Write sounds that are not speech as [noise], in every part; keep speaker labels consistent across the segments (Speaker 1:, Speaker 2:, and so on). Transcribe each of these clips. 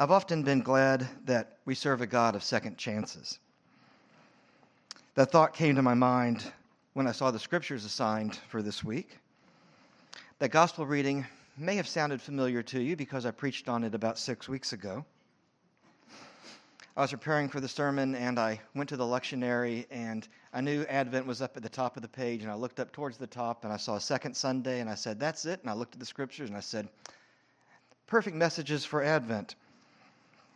Speaker 1: I've often been glad that we serve a God of second chances. That thought came to my mind when I saw the scriptures assigned for this week. That gospel reading may have sounded familiar to you because I preached on it about six weeks ago. I was preparing for the sermon and I went to the lectionary and I knew Advent was up at the top of the page and I looked up towards the top and I saw second Sunday and I said, That's it. And I looked at the scriptures and I said, Perfect messages for Advent.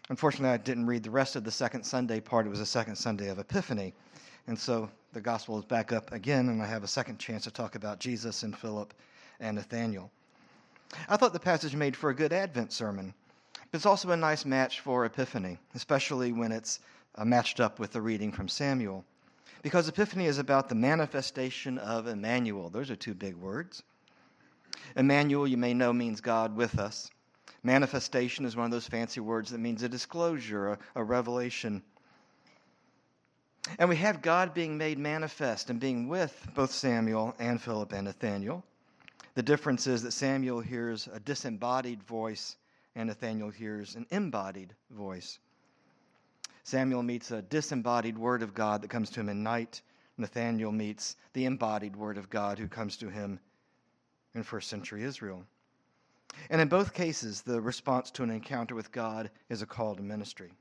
Speaker 1: Unfortunately, I didn't read the rest of the second Sunday part. It was the second Sunday of Epiphany. And so the gospel is back up again, and I have a second chance to talk about Jesus and Philip and Nathaniel. I thought the passage made for a good Advent sermon, but it's also a nice match for Epiphany, especially when it's uh, matched up with the reading from Samuel. Because Epiphany is about the manifestation of Emmanuel. Those are two big words. Emmanuel, you may know, means God with us. Manifestation is one of those fancy words that means a disclosure, a, a revelation. And we have God being made manifest and being with both Samuel and Philip and Nathaniel. The difference is that Samuel hears a disembodied voice and Nathaniel hears an embodied voice. Samuel meets a disembodied word of God that comes to him in night. Nathaniel meets the embodied word of God who comes to him in first century Israel. And in both cases, the response to an encounter with God is a call to ministry.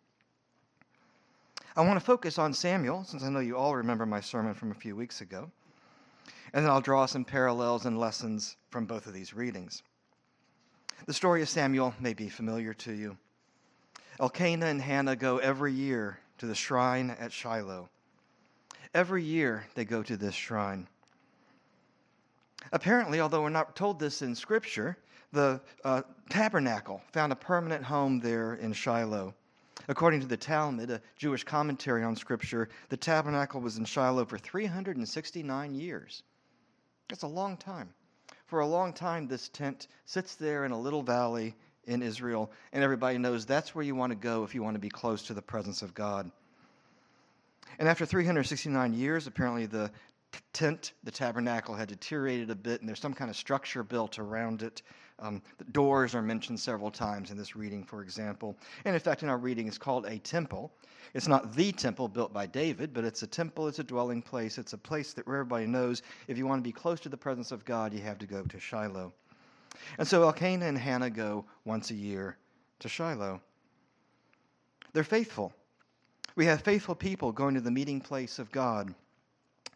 Speaker 1: I want to focus on Samuel, since I know you all remember my sermon from a few weeks ago. And then I'll draw some parallels and lessons from both of these readings. The story of Samuel may be familiar to you. Elkanah and Hannah go every year to the shrine at Shiloh. Every year they go to this shrine. Apparently, although we're not told this in Scripture, the uh, tabernacle found a permanent home there in Shiloh. According to the Talmud, a Jewish commentary on Scripture, the tabernacle was in Shiloh for 369 years. That's a long time. For a long time, this tent sits there in a little valley in Israel, and everybody knows that's where you want to go if you want to be close to the presence of God. And after 369 years, apparently the tent, the tabernacle, had deteriorated a bit, and there's some kind of structure built around it. Um, the doors are mentioned several times in this reading, for example. And in fact, in our reading, it's called a temple. It's not the temple built by David, but it's a temple, it's a dwelling place, it's a place that everybody knows if you want to be close to the presence of God, you have to go to Shiloh. And so Elkanah and Hannah go once a year to Shiloh. They're faithful. We have faithful people going to the meeting place of God.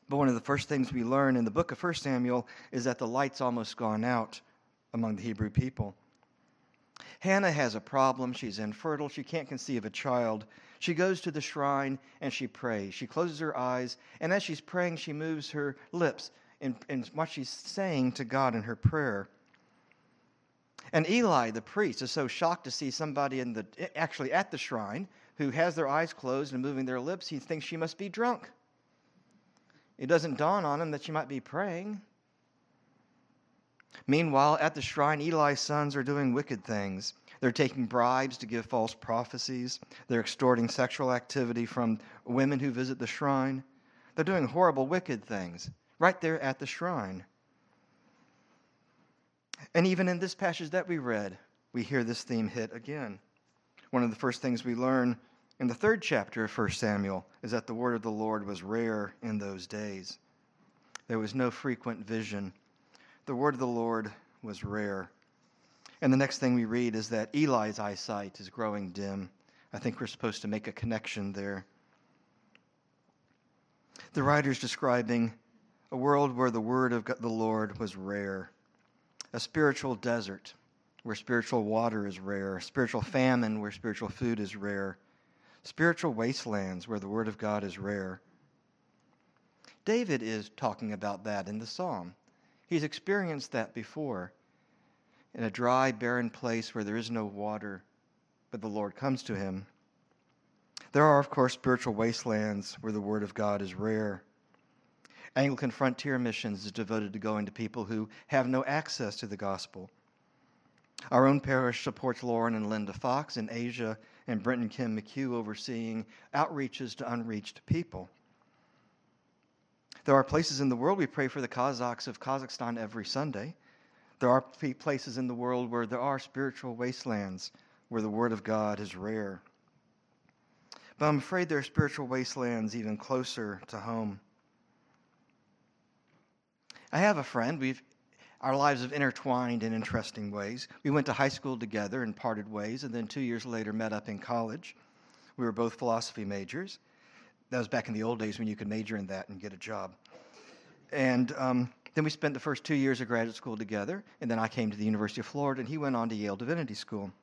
Speaker 1: But one of the first things we learn in the book of 1 Samuel is that the light's almost gone out among the Hebrew people. Hannah has a problem. She's infertile. She can't conceive a child. She goes to the shrine and she prays. She closes her eyes, and as she's praying, she moves her lips in, in what she's saying to God in her prayer. And Eli, the priest, is so shocked to see somebody in the actually at the shrine who has their eyes closed and moving their lips. He thinks she must be drunk. It doesn't dawn on him that she might be praying. Meanwhile, at the shrine, Eli's sons are doing wicked things. They're taking bribes to give false prophecies. They're extorting sexual activity from women who visit the shrine. They're doing horrible, wicked things right there at the shrine. And even in this passage that we read, we hear this theme hit again. One of the first things we learn in the third chapter of 1 Samuel is that the word of the Lord was rare in those days. There was no frequent vision the word of the Lord was rare. And the next thing we read is that Eli's eyesight is growing dim. I think we're supposed to make a connection there. The writer's describing a world where the word of the Lord was rare, a spiritual desert where spiritual water is rare, spiritual famine where spiritual food is rare, spiritual wastelands where the word of God is rare. David is talking about that in the psalm. He's experienced that before in a dry, barren place where there is no water, but the Lord comes to him. There are, of course, spiritual wastelands where the Word of God is rare. Anglican Frontier Missions is devoted to going to people who have no access to the gospel. Our own parish supports Lauren and Linda Fox in Asia and Brenton Kim McHugh overseeing outreaches to unreached people. There are places in the world we pray for the Kazakhs of Kazakhstan every Sunday. There are places in the world where there are spiritual wastelands where the Word of God is rare. But I'm afraid there are spiritual wastelands even closer to home. I have a friend. We've our lives have intertwined in interesting ways. We went to high school together and parted ways, and then two years later met up in college. We were both philosophy majors. That was back in the old days when you could major in that and get a job. And um, then we spent the first two years of graduate school together, and then I came to the University of Florida, and he went on to Yale Divinity School.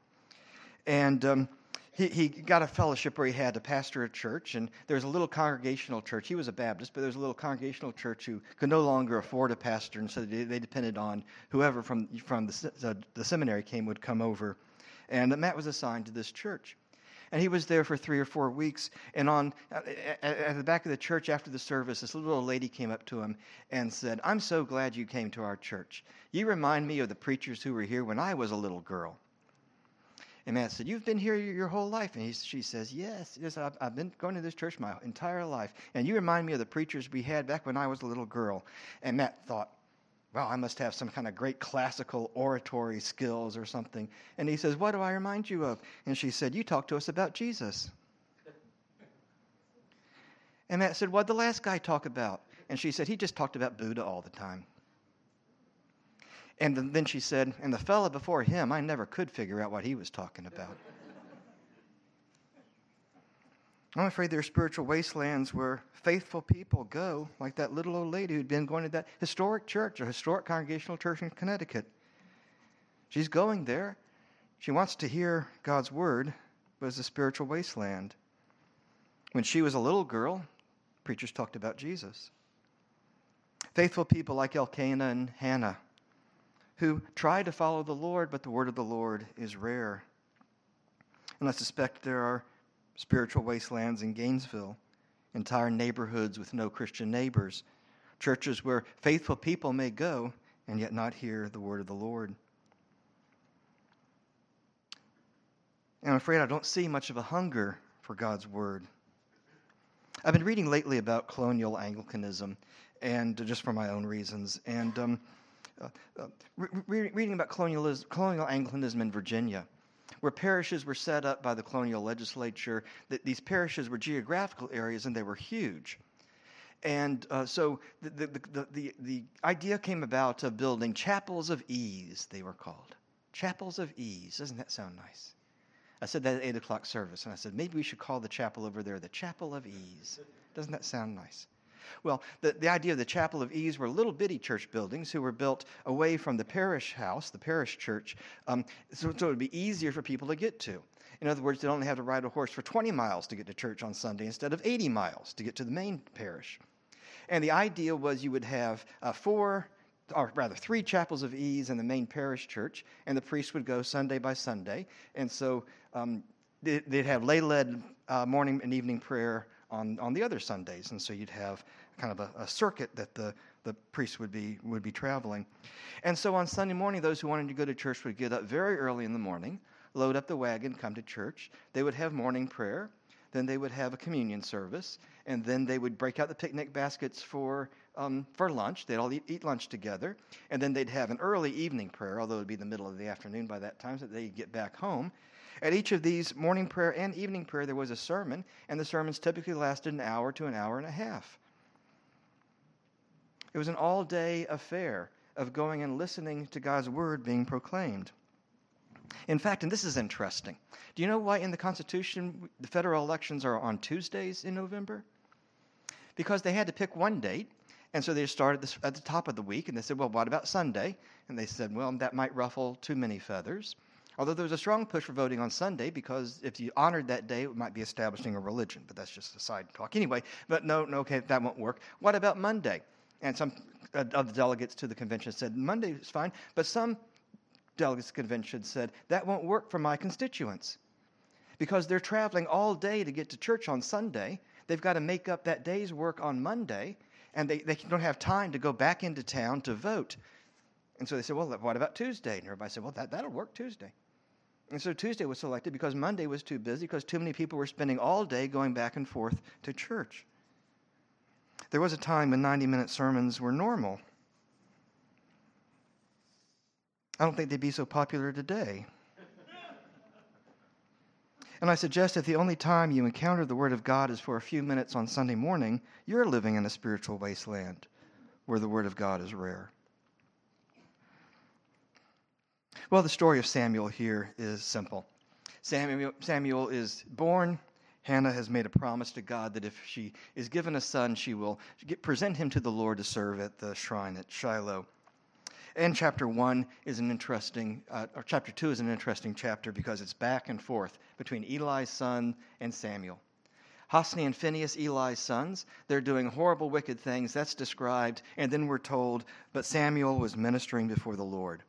Speaker 1: And um, he, he got a fellowship where he had to pastor a church, and there was a little congregational church. He was a Baptist, but there was a little congregational church who could no longer afford a pastor, and so they, they depended on whoever from, from the, the, the seminary came would come over. And Matt was assigned to this church. And he was there for three or four weeks. And on uh, at the back of the church after the service, this little lady came up to him and said, "I'm so glad you came to our church. You remind me of the preachers who were here when I was a little girl." And Matt said, You've been here your whole life. And he, she says, Yes, yes, I've, I've been going to this church my entire life. And you remind me of the preachers we had back when I was a little girl. And Matt thought, Well, I must have some kind of great classical oratory skills or something. And he says, What do I remind you of? And she said, You talked to us about Jesus. [laughs] And Matt said, What'd the last guy talk about? And she said, He just talked about Buddha all the time. And then she said, and the fellow before him, I never could figure out what he was talking about. I'm afraid there are spiritual wastelands where faithful people go, like that little old lady who'd been going to that historic church, a historic congregational church in Connecticut. She's going there. She wants to hear God's word, but it's a spiritual wasteland. When she was a little girl, preachers talked about Jesus. Faithful people like Elkanah and Hannah who try to follow the Lord, but the word of the Lord is rare. And I suspect there are spiritual wastelands in Gainesville, entire neighborhoods with no Christian neighbors, churches where faithful people may go and yet not hear the word of the Lord. And I'm afraid I don't see much of a hunger for God's word. I've been reading lately about colonial Anglicanism, and just for my own reasons. And um, uh, uh, re- reading about colonial Anglicanism in Virginia, where parishes were set up by the colonial legislature. That these parishes were geographical areas and they were huge. And uh, so the, the, the, the, idea came about of building chapels of ease, they were called. Chapels of ease. Doesn't that sound nice? I said that at 8 o'clock service, and I said, maybe we should call the chapel over there the Chapel of Ease. Doesn't that sound nice? Well, the, the idea of the Chapel of Ease were little bitty church buildings who were built away from the parish house, the parish church, um, so, so it would be easier for people to get to. In other words, they'd only have to ride a horse for 20 miles to get to church on Sunday instead of 80 miles to get to the main parish. And the idea was you would have uh, four, or rather three chapels of ease in the main parish church, and the priest would go Sunday by Sunday. And so um, they'd have lay led uh, morning and evening prayer on, on the other Sundays. And so you'd have kind of a, a circuit that the, the priest would be, would be traveling. And so on Sunday morning, those who wanted to go to church would get up very early in the morning, load up the wagon, come to church. They would have morning prayer. Then they would have a communion service. And then they would break out the picnic baskets for, um, for lunch. They'd all eat, eat lunch together. And then they'd have an early evening prayer, although it would be the middle of the afternoon by that time, so they'd get back home. At each of these morning prayer and evening prayer, there was a sermon, and the sermons typically lasted an hour to an hour and a half. It was an all day affair of going and listening to God's word being proclaimed. In fact, and this is interesting, do you know why in the Constitution the federal elections are on Tuesdays in November? Because they had to pick one date, and so they started at the top of the week, and they said, Well, what about Sunday? And they said, Well, that might ruffle too many feathers. Although there was a strong push for voting on Sunday because if you honored that day, it might be establishing a religion. But that's just a side talk anyway. But no, no, okay, that won't work. What about Monday? And some uh, of the delegates to the convention said Monday is fine. But some delegates to the convention said that won't work for my constituents because they're traveling all day to get to church on Sunday. They've got to make up that day's work on Monday, and they, they don't have time to go back into town to vote. And so they said, well, what about Tuesday? And everybody said, well, that, that'll work Tuesday. And so Tuesday was selected because Monday was too busy because too many people were spending all day going back and forth to church. There was a time when 90 minute sermons were normal. I don't think they'd be so popular today. And I suggest if the only time you encounter the Word of God is for a few minutes on Sunday morning, you're living in a spiritual wasteland where the Word of God is rare. Well, the story of Samuel here is simple. Samuel, Samuel is born. Hannah has made a promise to God that if she is given a son, she will get, present him to the Lord to serve at the shrine at Shiloh. And chapter 1 is an interesting, uh, or chapter 2 is an interesting chapter because it's back and forth between Eli's son and Samuel. Hophni and Phinehas, Eli's sons, they're doing horrible, wicked things. That's described. And then we're told, but Samuel was ministering before the Lord.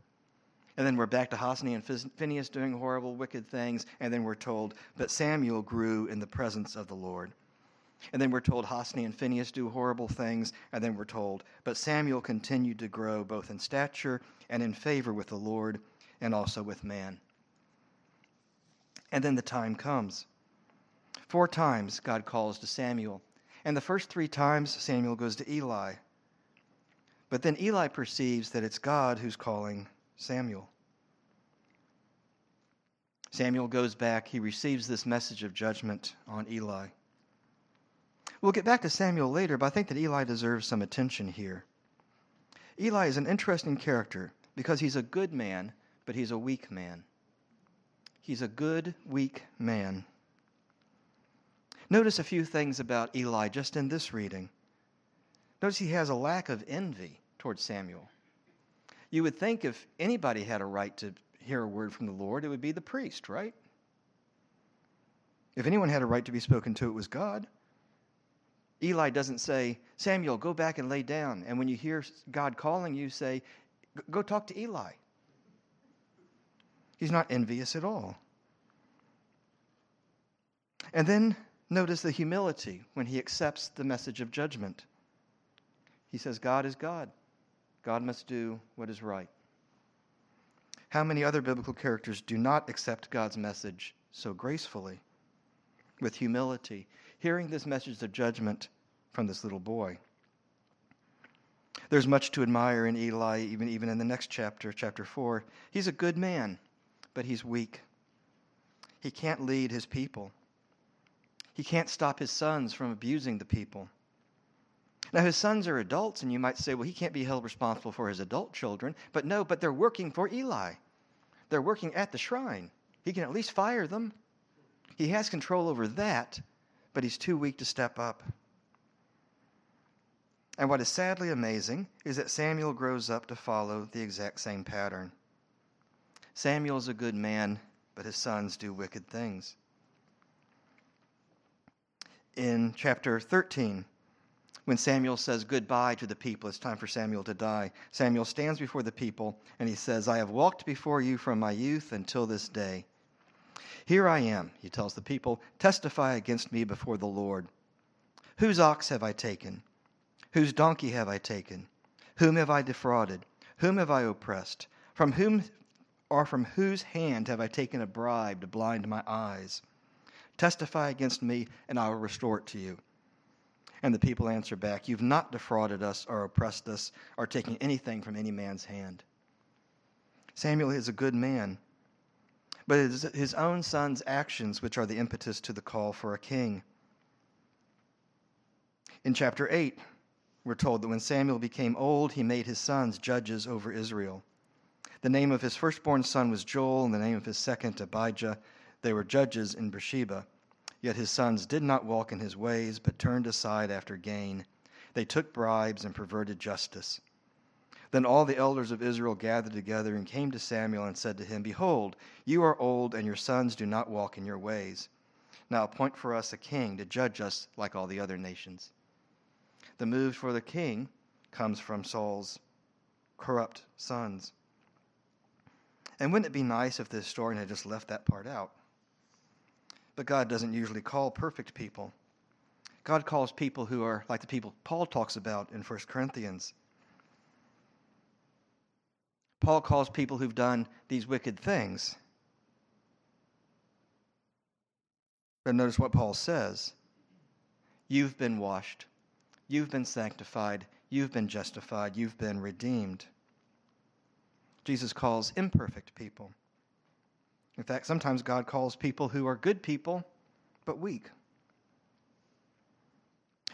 Speaker 1: And then we're back to Hophni and Phinehas doing horrible, wicked things. And then we're told, but Samuel grew in the presence of the Lord. And then we're told Hophni and Phinehas do horrible things. And then we're told, but Samuel continued to grow both in stature and in favor with the Lord and also with man. And then the time comes. Four times God calls to Samuel. And the first three times, Samuel goes to Eli. But then Eli perceives that it's God who's calling Samuel. Samuel goes back. He receives this message of judgment on Eli. We'll get back to Samuel later, but I think that Eli deserves some attention here. Eli is an interesting character because he's a good man, but he's a weak man. He's a good, weak man. Notice a few things about Eli just in this reading. Notice he has a lack of envy towards Samuel. You would think if anybody had a right to hear a word from the Lord, it would be the priest, right? If anyone had a right to be spoken to, it was God. Eli doesn't say, Samuel, go back and lay down. And when you hear God calling you, say, go talk to Eli. He's not envious at all. And then notice the humility when he accepts the message of judgment. He says, God is God. God must do what is right. How many other biblical characters do not accept God's message so gracefully, with humility, hearing this message of judgment from this little boy? There's much to admire in Eli, even, even in the next chapter, chapter 4. He's a good man, but he's weak. He can't lead his people. He can't stop his sons from abusing the people. Now, his sons are adults, and you might say, well, he can't be held responsible for his adult children. But no, but they're working for Eli. They're working at the shrine. He can at least fire them. He has control over that, but he's too weak to step up. And what is sadly amazing is that Samuel grows up to follow the exact same pattern. Samuel is a good man, but his sons do wicked things. In chapter 13, when Samuel says goodbye to the people, it's time for Samuel to die. Samuel stands before the people and he says, I have walked before you from my youth until this day. Here I am, he tells the people, testify against me before the Lord. Whose ox have I taken? Whose donkey have I taken? Whom have I defrauded? Whom have I oppressed? From whom or from whose hand have I taken a bribe to blind my eyes? Testify against me, and I will restore it to you. And the people answer back, You've not defrauded us or oppressed us or taken anything from any man's hand. Samuel is a good man, but it is his own son's actions which are the impetus to the call for a king. In chapter 8, we're told that when Samuel became old, he made his sons judges over Israel. The name of his firstborn son was Joel, and the name of his second, Abijah. They were judges in Beersheba. Yet his sons did not walk in his ways, but turned aside after gain. They took bribes and perverted justice. Then all the elders of Israel gathered together and came to Samuel and said to him, Behold, you are old, and your sons do not walk in your ways. Now appoint for us a king to judge us like all the other nations. The move for the king comes from Saul's corrupt sons. And wouldn't it be nice if the historian had just left that part out? But God doesn't usually call perfect people. God calls people who are like the people Paul talks about in 1 Corinthians. Paul calls people who've done these wicked things. But notice what Paul says You've been washed, you've been sanctified, you've been justified, you've been redeemed. Jesus calls imperfect people. In fact, sometimes God calls people who are good people, but weak.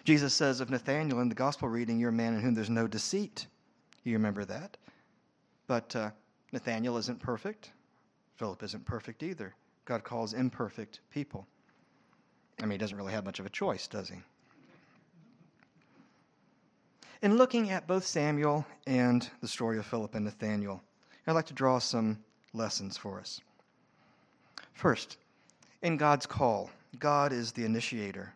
Speaker 1: Jesus says of Nathanael in the gospel reading, You're a man in whom there's no deceit. You remember that? But uh, Nathanael isn't perfect. Philip isn't perfect either. God calls imperfect people. I mean, he doesn't really have much of a choice, does he? In looking at both Samuel and the story of Philip and Nathanael, I'd like to draw some lessons for us. First, in God's call, God is the initiator.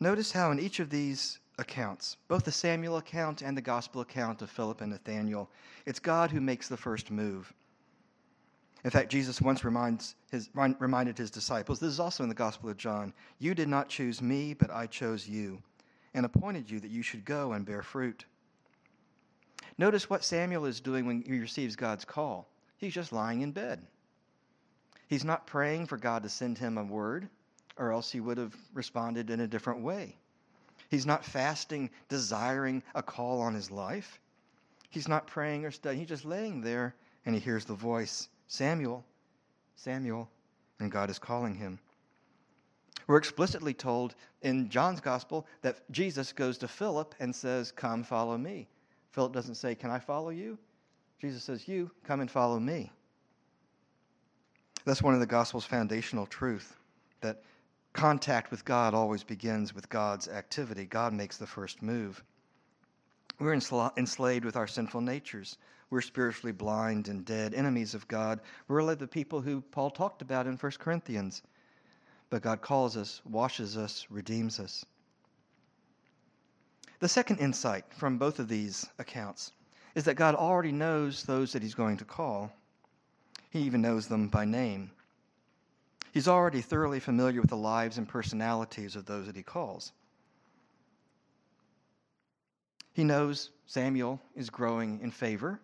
Speaker 1: Notice how in each of these accounts, both the Samuel account and the gospel account of Philip and Nathanael, it's God who makes the first move. In fact, Jesus once reminds his, reminded his disciples, this is also in the Gospel of John, You did not choose me, but I chose you, and appointed you that you should go and bear fruit. Notice what Samuel is doing when he receives God's call. He's just lying in bed. He's not praying for God to send him a word, or else he would have responded in a different way. He's not fasting, desiring a call on his life. He's not praying or studying. He's just laying there and he hears the voice Samuel, Samuel, and God is calling him. We're explicitly told in John's gospel that Jesus goes to Philip and says, Come, follow me. Philip doesn't say, Can I follow you? Jesus says, You, come and follow me. That's one of the gospel's foundational truth that contact with God always begins with God's activity. God makes the first move. We're enslaved with our sinful natures. We're spiritually blind and dead, enemies of God. We're like the people who Paul talked about in 1 Corinthians. But God calls us, washes us, redeems us. The second insight from both of these accounts is that God already knows those that He's going to call. He even knows them by name. He's already thoroughly familiar with the lives and personalities of those that he calls. He knows Samuel is growing in favor.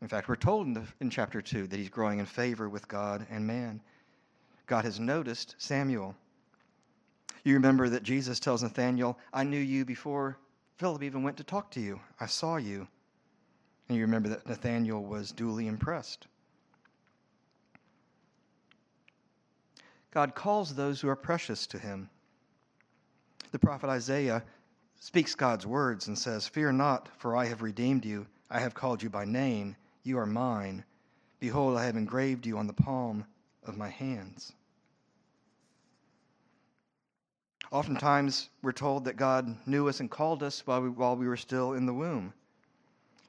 Speaker 1: In fact, we're told in, the, in, chapter 2 that he's growing in favor with God and man. God has noticed Samuel. You remember that Jesus tells Nathanael, I knew you before Philip even went to talk to you. I saw you. And you remember that Nathanael was duly impressed. God calls those who are precious to him. The prophet Isaiah speaks God's words and says, Fear not, for I have redeemed you. I have called you by name. You are mine. Behold, I have engraved you on the palm of my hands. Oftentimes, we're told that God knew us and called us while we, while we were still in the womb.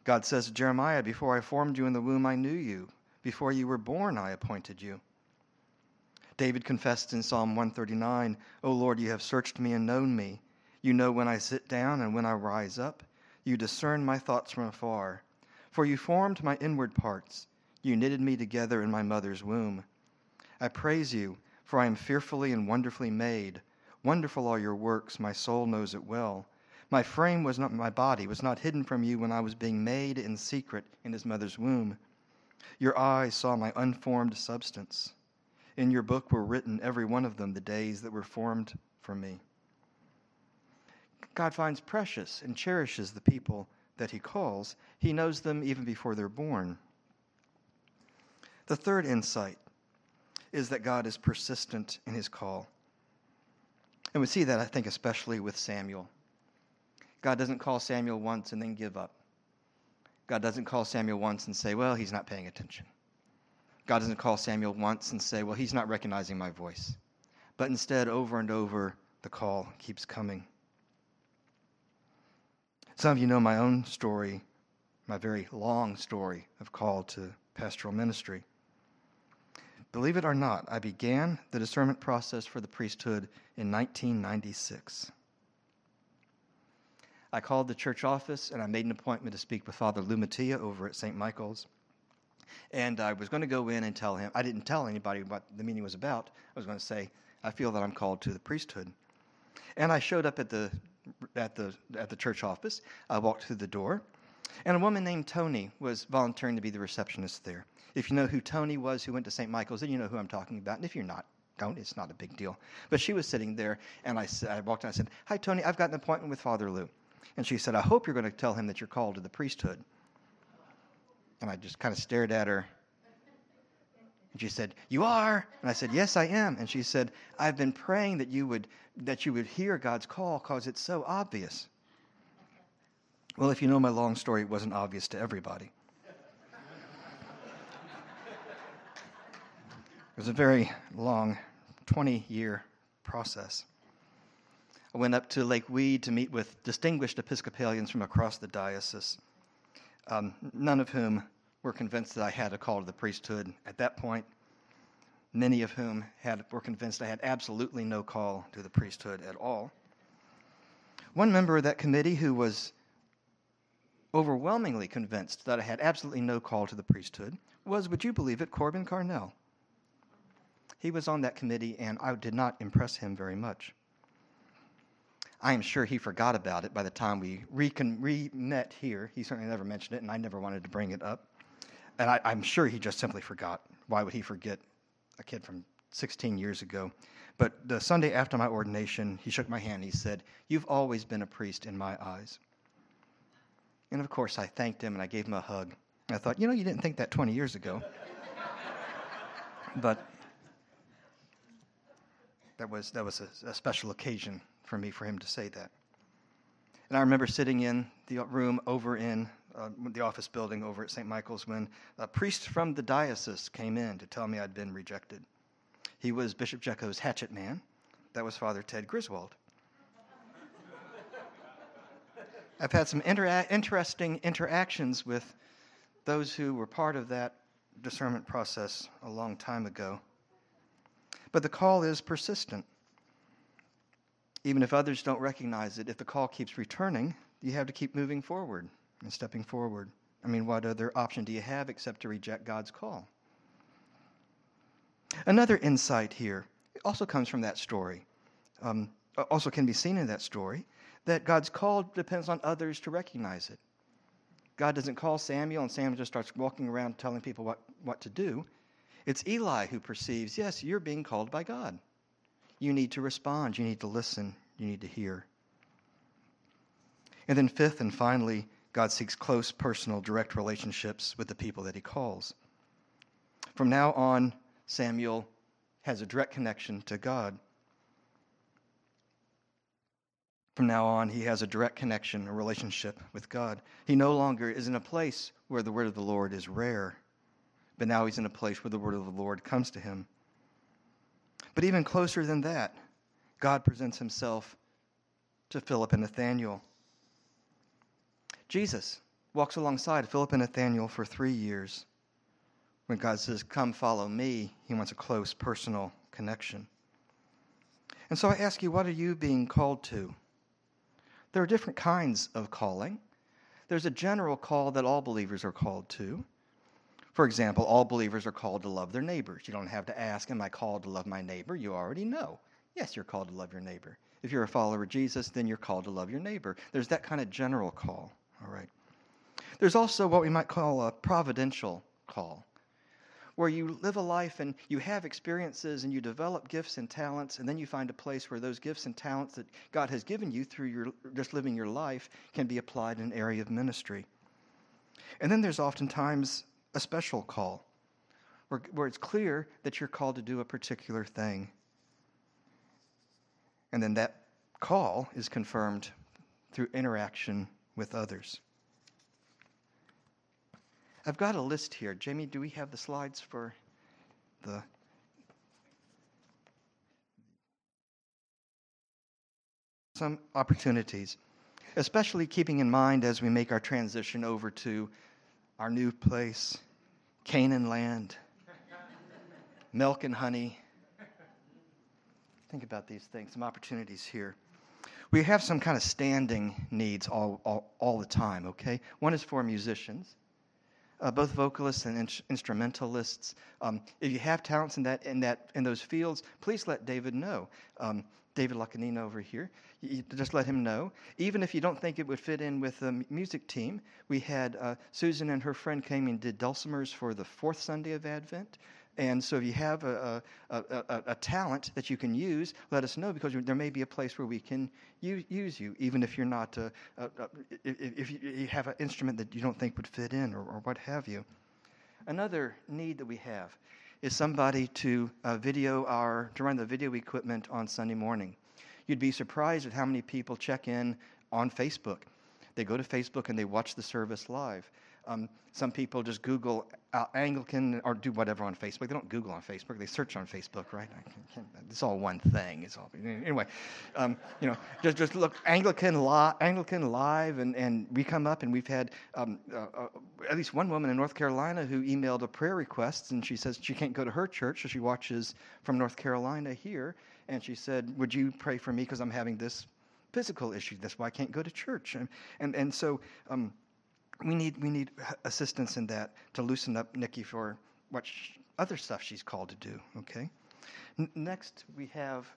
Speaker 1: God says to Jeremiah, Before I formed you in the womb, I knew you. Before you were born, I appointed you. David confessed in Psalm 139, O Lord, you have searched me and known me. You know when I sit down and when I rise up. You discern my thoughts from afar. For you formed my inward parts. You knitted me together in my mother's womb. I praise you, for I am fearfully and wonderfully made. Wonderful are your works, my soul knows it well. My frame was not my body was not hidden from you when I was being made in secret in his mother's womb. Your eyes saw my unformed substance. In your book were written, every one of them, the days that were formed for me. God finds precious and cherishes the people that he calls. He knows them even before they're born. The third insight is that God is persistent in his call. And we see that, I think, especially with Samuel. God doesn't call Samuel once and then give up. God doesn't call Samuel once and say, well, he's not paying attention. God doesn't call Samuel once and say, Well, he's not recognizing my voice. But instead, over and over, the call keeps coming. Some of you know my own story, my very long story of call to pastoral ministry. Believe it or not, I began the discernment process for the priesthood in 1996. I called the church office and I made an appointment to speak with Father Lumatia over at St. Michael's. And I was going to go in and tell him, I didn't tell anybody what the meeting was about. I was going to say, I feel that I'm called to the priesthood. And I showed up at the, at the, at the church office. I walked through the door, and a woman named Tony was volunteering to be the receptionist there. If you know who Tony was, who went to St. Michael's, then you know who I'm talking about. And if you're not, don't. It's not a big deal. But she was sitting there, and I, I walked in. I said, Hi, Tony. I've got an appointment with Father Lou. And she said, I hope you're going to tell him that you're called to the priesthood. And I just kind of stared at her. And she said, You are? And I said, Yes, I am. And she said, I've been praying that you would, that you would hear God's call because it's so obvious. Well, if you know my long story, it wasn't obvious to everybody. It was a very long 20 year process. I went up to Lake Weed to meet with distinguished Episcopalians from across the diocese, um, none of whom were convinced that I had a call to the priesthood at that point, many of whom had, were convinced I had absolutely no call to the priesthood at all. One member of that committee who was overwhelmingly convinced that I had absolutely no call to the priesthood was, would you believe it, Corbin Carnell. He was on that committee, and I did not impress him very much. I am sure he forgot about it by the time we re met here. He certainly never mentioned it, and I never wanted to bring it up. And I, I'm sure he just simply forgot. Why would he forget a kid from 16 years ago? But the Sunday after my ordination, he shook my hand. He said, You've always been a priest in my eyes. And of course, I thanked him and I gave him a hug. I thought, you know, you didn't think that 20 years ago. but that was, that was a, a, special occasion for me for him to say that. And I remember sitting in the room over in uh, the office building over at St. Michael's when a priest from the diocese came in to tell me I'd been rejected. He was Bishop Jecko's hatchet man. That was Father Ted Griswold. [laughs] I've had some intera- interesting interactions with those who were part of that discernment process a long time ago. But the call is persistent. Even if others don't recognize it, if the call keeps returning, you have to keep moving forward and stepping forward. I mean, what other option do you have except to reject God's call? Another insight here also comes from that story, um, also can be seen in that story, that God's call depends on others to recognize it. God doesn't call Samuel and Samuel just starts walking around telling people what, what to do. It's Eli who perceives, yes, you're being called by God. You need to respond, you need to listen, you need to hear. And then, fifth and finally, God seeks close, personal, direct relationships with the people that he calls. From now on, Samuel has a direct connection to God. From now on, he has a direct connection, a relationship with God. He no longer is in a place where the word of the Lord is rare, but now he's in a place where the word of the Lord comes to him. But even closer than that, God presents himself to Philip and Nathanael. Jesus walks alongside Philip and Nathanael for three years. When God says, Come follow me, he wants a close personal connection. And so I ask you, what are you being called to? There are different kinds of calling. There's a general call that all believers are called to. For example, all believers are called to love their neighbors. You don't have to ask, Am I called to love my neighbor? You already know. Yes, you're called to love your neighbor. If you're a follower of Jesus, then you're called to love your neighbor. There's that kind of general call. All right. There's also what we might call a providential call where you live a life and you have experiences and you develop gifts and talents, and then you find a place where those gifts and talents that God has given you through your just living your life can be applied in an area of ministry. And then there's oftentimes a special call where, where it's clear that you're called to do a particular thing. And then that call is confirmed through interaction with others. I've got a list here. Jamie, do we have the slides for the some opportunities, especially keeping in mind as we make our transition over to our new place, Canaan land, milk and honey. Think about these things, some opportunities here. We have some kind of standing needs all, all, all the time, okay? One is for musicians uh, both vocalists and in- instrumentalists. Um, if you have talents in that in that in those fields, please let David know. Um, David Lacanina over here. You just let him know. Even if you don't think it would fit in with the music team, we had uh, Susan and her friend came and did dulcimers for the fourth Sunday of Advent. And so if you have a, a, a, a, talent that you can use, let us know because there may be a place where we can use, use you, even if you're not, uh, uh, uh if you have an instrument that you don't think would fit in or, or what have you. Another need that we have is somebody to uh, video our, to run the video equipment on Sunday morning. You'd be surprised at how many people check in on Facebook. They go to Facebook and they watch the service live. Um, some people just Google uh, Anglican or do whatever on Facebook. They don't Google on Facebook; they search on Facebook, right? It's all one thing. It's all anyway. Um, you know, just just look Anglican li- Anglican live, and, and we come up and we've had um, uh, uh, at least one woman in North Carolina who emailed a prayer request, and she says she can't go to her church, so she watches from North Carolina here, and she said, "Would you pray for me because I'm having this physical issue? That's why I can't go to church." And and and so. Um, we need we need assistance in that to loosen up Nikki for what sh- other stuff she's called to do. Okay. N- next we have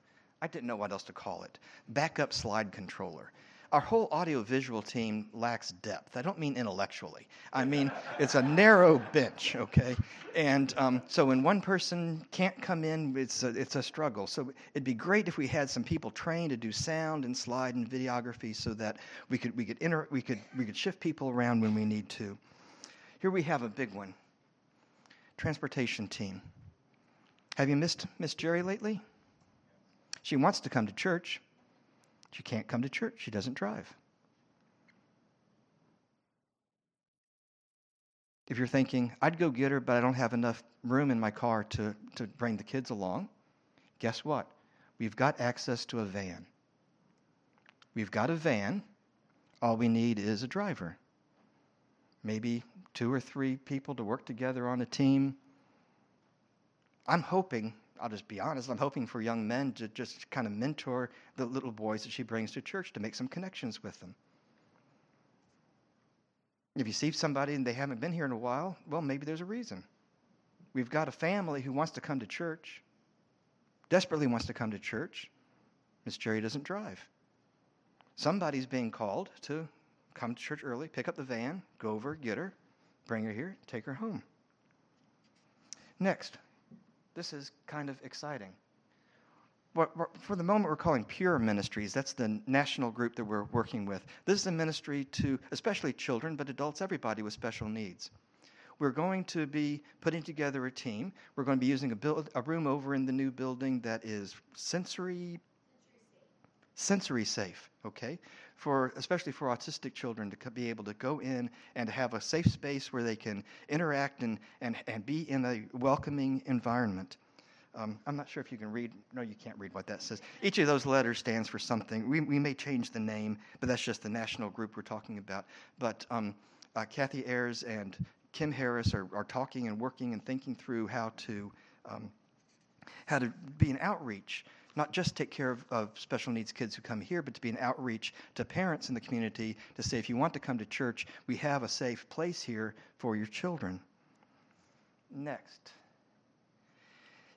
Speaker 1: I didn't know what else to call it backup slide controller our whole audiovisual team lacks depth. I don't mean intellectually. I mean it's a narrow bench, okay? And um, so when one person can't come in, it's a, it's a struggle. So it'd be great if we had some people trained to do sound and slide and videography, so that we could we could inter- we could we could shift people around when we need to. Here we have a big one. Transportation team. Have you missed Miss Jerry lately? She wants to come to church. She can't come to church. She doesn't drive. If you're thinking, I'd go get her, but I don't have enough room in my car to, to bring the kids along, guess what? We've got access to a van. We've got a van. All we need is a driver. Maybe two or three people to work together on a team. I'm hoping I'll just be honest, I'm hoping for young men to just kind of mentor the little boys that she brings to church to make some connections with them. If you see somebody and they haven't been here in a while, well, maybe there's a reason. We've got a family who wants to come to church, desperately wants to come to church. Miss Jerry doesn't drive. Somebody's being called to come to church early, pick up the van, go over, get her, bring her here, take her home. Next, this is kind of exciting. What, for the moment, we're calling Pure Ministries. That's the national group that we're working with. This is a ministry to especially children, but adults, everybody with special needs. We're going to be putting together a team. We're going to be using a, build, a room over in the new building that is sensory sensory safe, okay? For especially for autistic children to be able to go in and have a safe space where they can interact and and and be in a welcoming environment. Um, I'm not sure if you can read. No, you can't read what that says. Each of those letters stands for something. We, we may change the name, but that's just the national group we're talking about. But um, uh, Kathy Ayers and Kim Harris are, are talking and working and thinking through how to um, how to be an outreach not just take care of, of, special needs kids who come here, but to be an outreach to parents in the community to say, if you want to come to church, we have a safe place here for your children. Next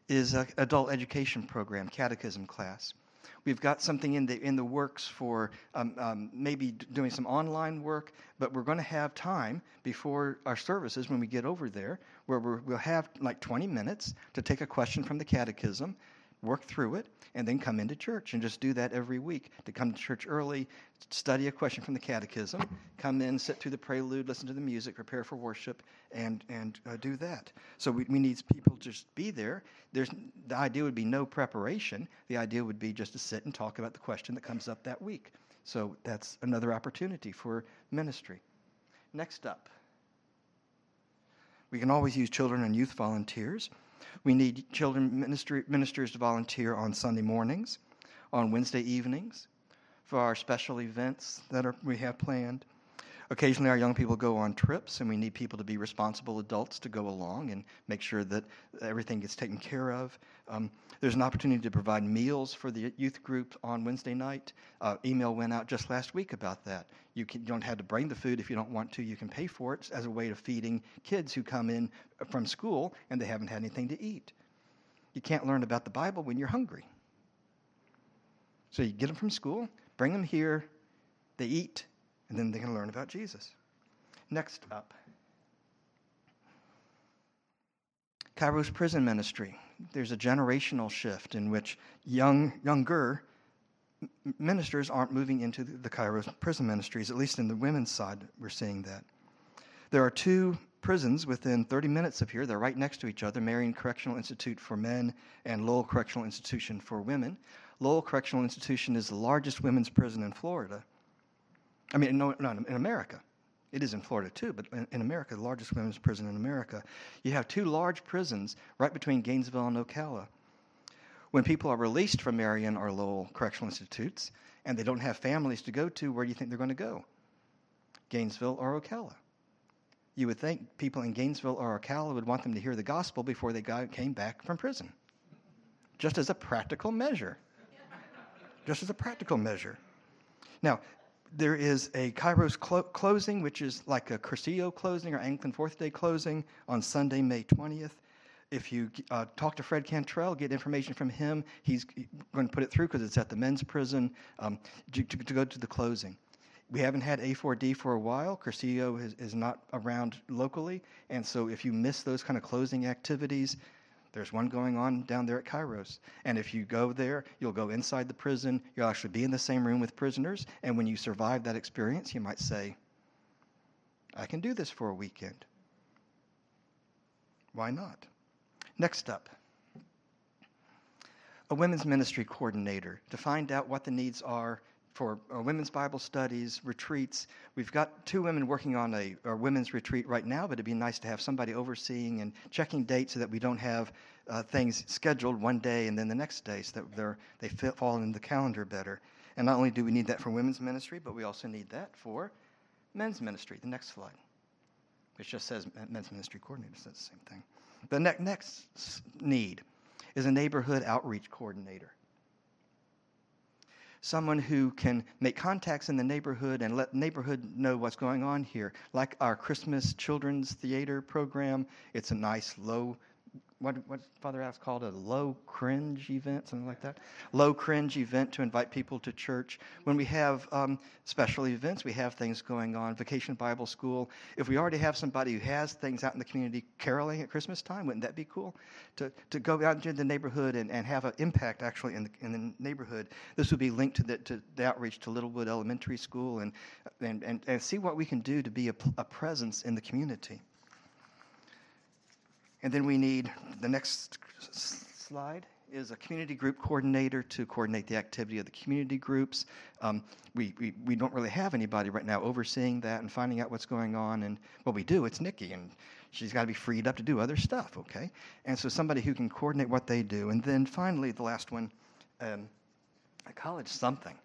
Speaker 1: is an adult education program, catechism class. We've got something in the in the works for um, um, maybe doing some online work, but we're going to have time before our services when we get over there, where we will have like 20 minutes to take a question from the catechism work through it, and then come into church and just do that every week. To come to church early, study a question from the catechism, come in, sit through the prelude, listen to the music, prepare for worship, and, and uh, do that. So we, we need people to just be there. There's, the idea would be no preparation. The idea would be just to sit and talk about the question that comes up that week. So that's another opportunity for ministry. Next up, we can always use children and youth volunteers. We need children ministry, ministers to volunteer on Sunday mornings, on Wednesday evenings, for our special events that are, we have planned. Occasionally, our young people go on trips, and we need people to be responsible adults to go along and make sure that everything gets taken care of. Um, there's an opportunity to provide meals for the youth group on Wednesday night. Uh, email went out just last week about that. You, can, you don't have to bring the food if you don't want to. You can pay for it as a way of feeding kids who come in from school and they haven't had anything to eat. You can't learn about the Bible when you're hungry. So you get them from school, bring them here, they eat, and then they can learn about Jesus. Next up Kairos Prison Ministry. There's a generational shift in which young, younger ministers aren't moving into the Kairos prison ministries, at least in the women's side, we're seeing that. There are two prisons within 30 minutes of here. They're right next to each other Marion Correctional Institute for Men and Lowell Correctional Institution for Women. Lowell Correctional Institution is the largest women's prison in Florida. I mean, no, not in America. It is in Florida too, but in, in America, the largest women's prison in America. You have two large prisons right between Gainesville and Ocala. When people are released from Marion or Lowell Correctional Institutes and they don't have families to go to, where do you think they're going to go? Gainesville or Ocala. You would think people in Gainesville or Ocala would want them to hear the gospel before they got, came back from prison, just as a practical measure. just as a practical measure. Now, there is a Kairos clo- closing, which is like a Cursillo closing or Anglican Fourth Day closing on Sunday, May 20th. If you uh, talk to Fred Cantrell, get information from him, he's going to put it through because it's at the men's prison um, to, to, go to the closing. We haven't had A4D for a while. Cursillo is, is not around locally. And so if you miss those kind of closing activities, there's one going on down there at Kairos. And if you go there, you'll go inside the prison. You'll actually be in the same room with prisoners. And when you survive that experience, you might say, I can do this for a weekend. Why not? Next up, a women's ministry coordinator to find out what the needs are for uh, women's Bible studies, retreats. We've got two women working on a, a, women's retreat right now, but it'd be nice to have somebody overseeing and checking dates so that we don't have uh, things scheduled one day and then the next day so that they fit, fall in the calendar better. And not only do we need that for women's ministry, but we also need that for men's ministry. The next slide, which just says men's ministry coordinator, says the same thing. The ne- next need is a neighborhood outreach coordinator someone who can make contacts in the neighborhood and let neighborhood know what's going on here. Like our Christmas Children's Theater program, it's a nice low what, what Father Alex called a low cringe event, something like that. Low cringe event to invite people to church. When we have um, special events, we have things going on. Vacation Bible School. If we already have somebody who has things out in the community caroling at Christmas time, wouldn't that be cool? To, to go out into the neighborhood and, and have an impact actually in the, in the neighborhood. This would be linked to the, to the outreach to Littlewood Elementary School and, and, and, and see what we can do to be a, a presence in the community. And then we need the next slide is a community group coordinator to coordinate the activity of the community groups. Um, we, we, we don't really have anybody right now overseeing that and finding out what's going on. And what we do, it's Nikki, and she's got to be freed up to do other stuff, okay? And so somebody who can coordinate what they do. And then finally, the last one, um, a college something.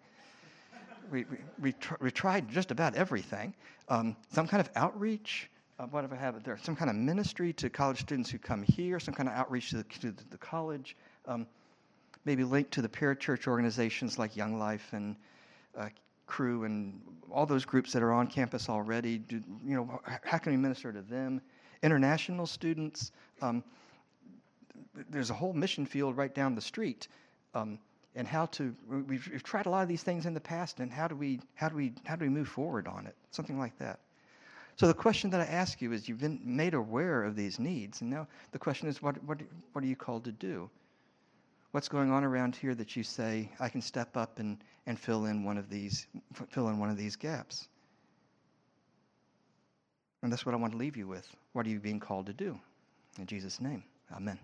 Speaker 1: we, we, we, tr- we, tried just about everything. Um, some kind of outreach, uh, what if I have it there? Some kind of ministry to college students who come here, some kind of outreach to the, to the college, um, maybe linked to the parachurch organizations like Young Life and uh, Cru and all those groups that are on campus already. Do, you know, how can we minister to them? International students. Um, there's a whole mission field right down the street. Um, and how to we've, we've tried a lot of these things in the past and how do we how do we how do we move forward on it something like that so the question that I ask you is you've been made aware of these needs, and now the question is what, what, what are you called to do? What's going on around here that you say, I can step up and, and fill, in one of these, fill in one of these gaps? And that's what I want to leave you with. What are you being called to do? In Jesus' name, amen.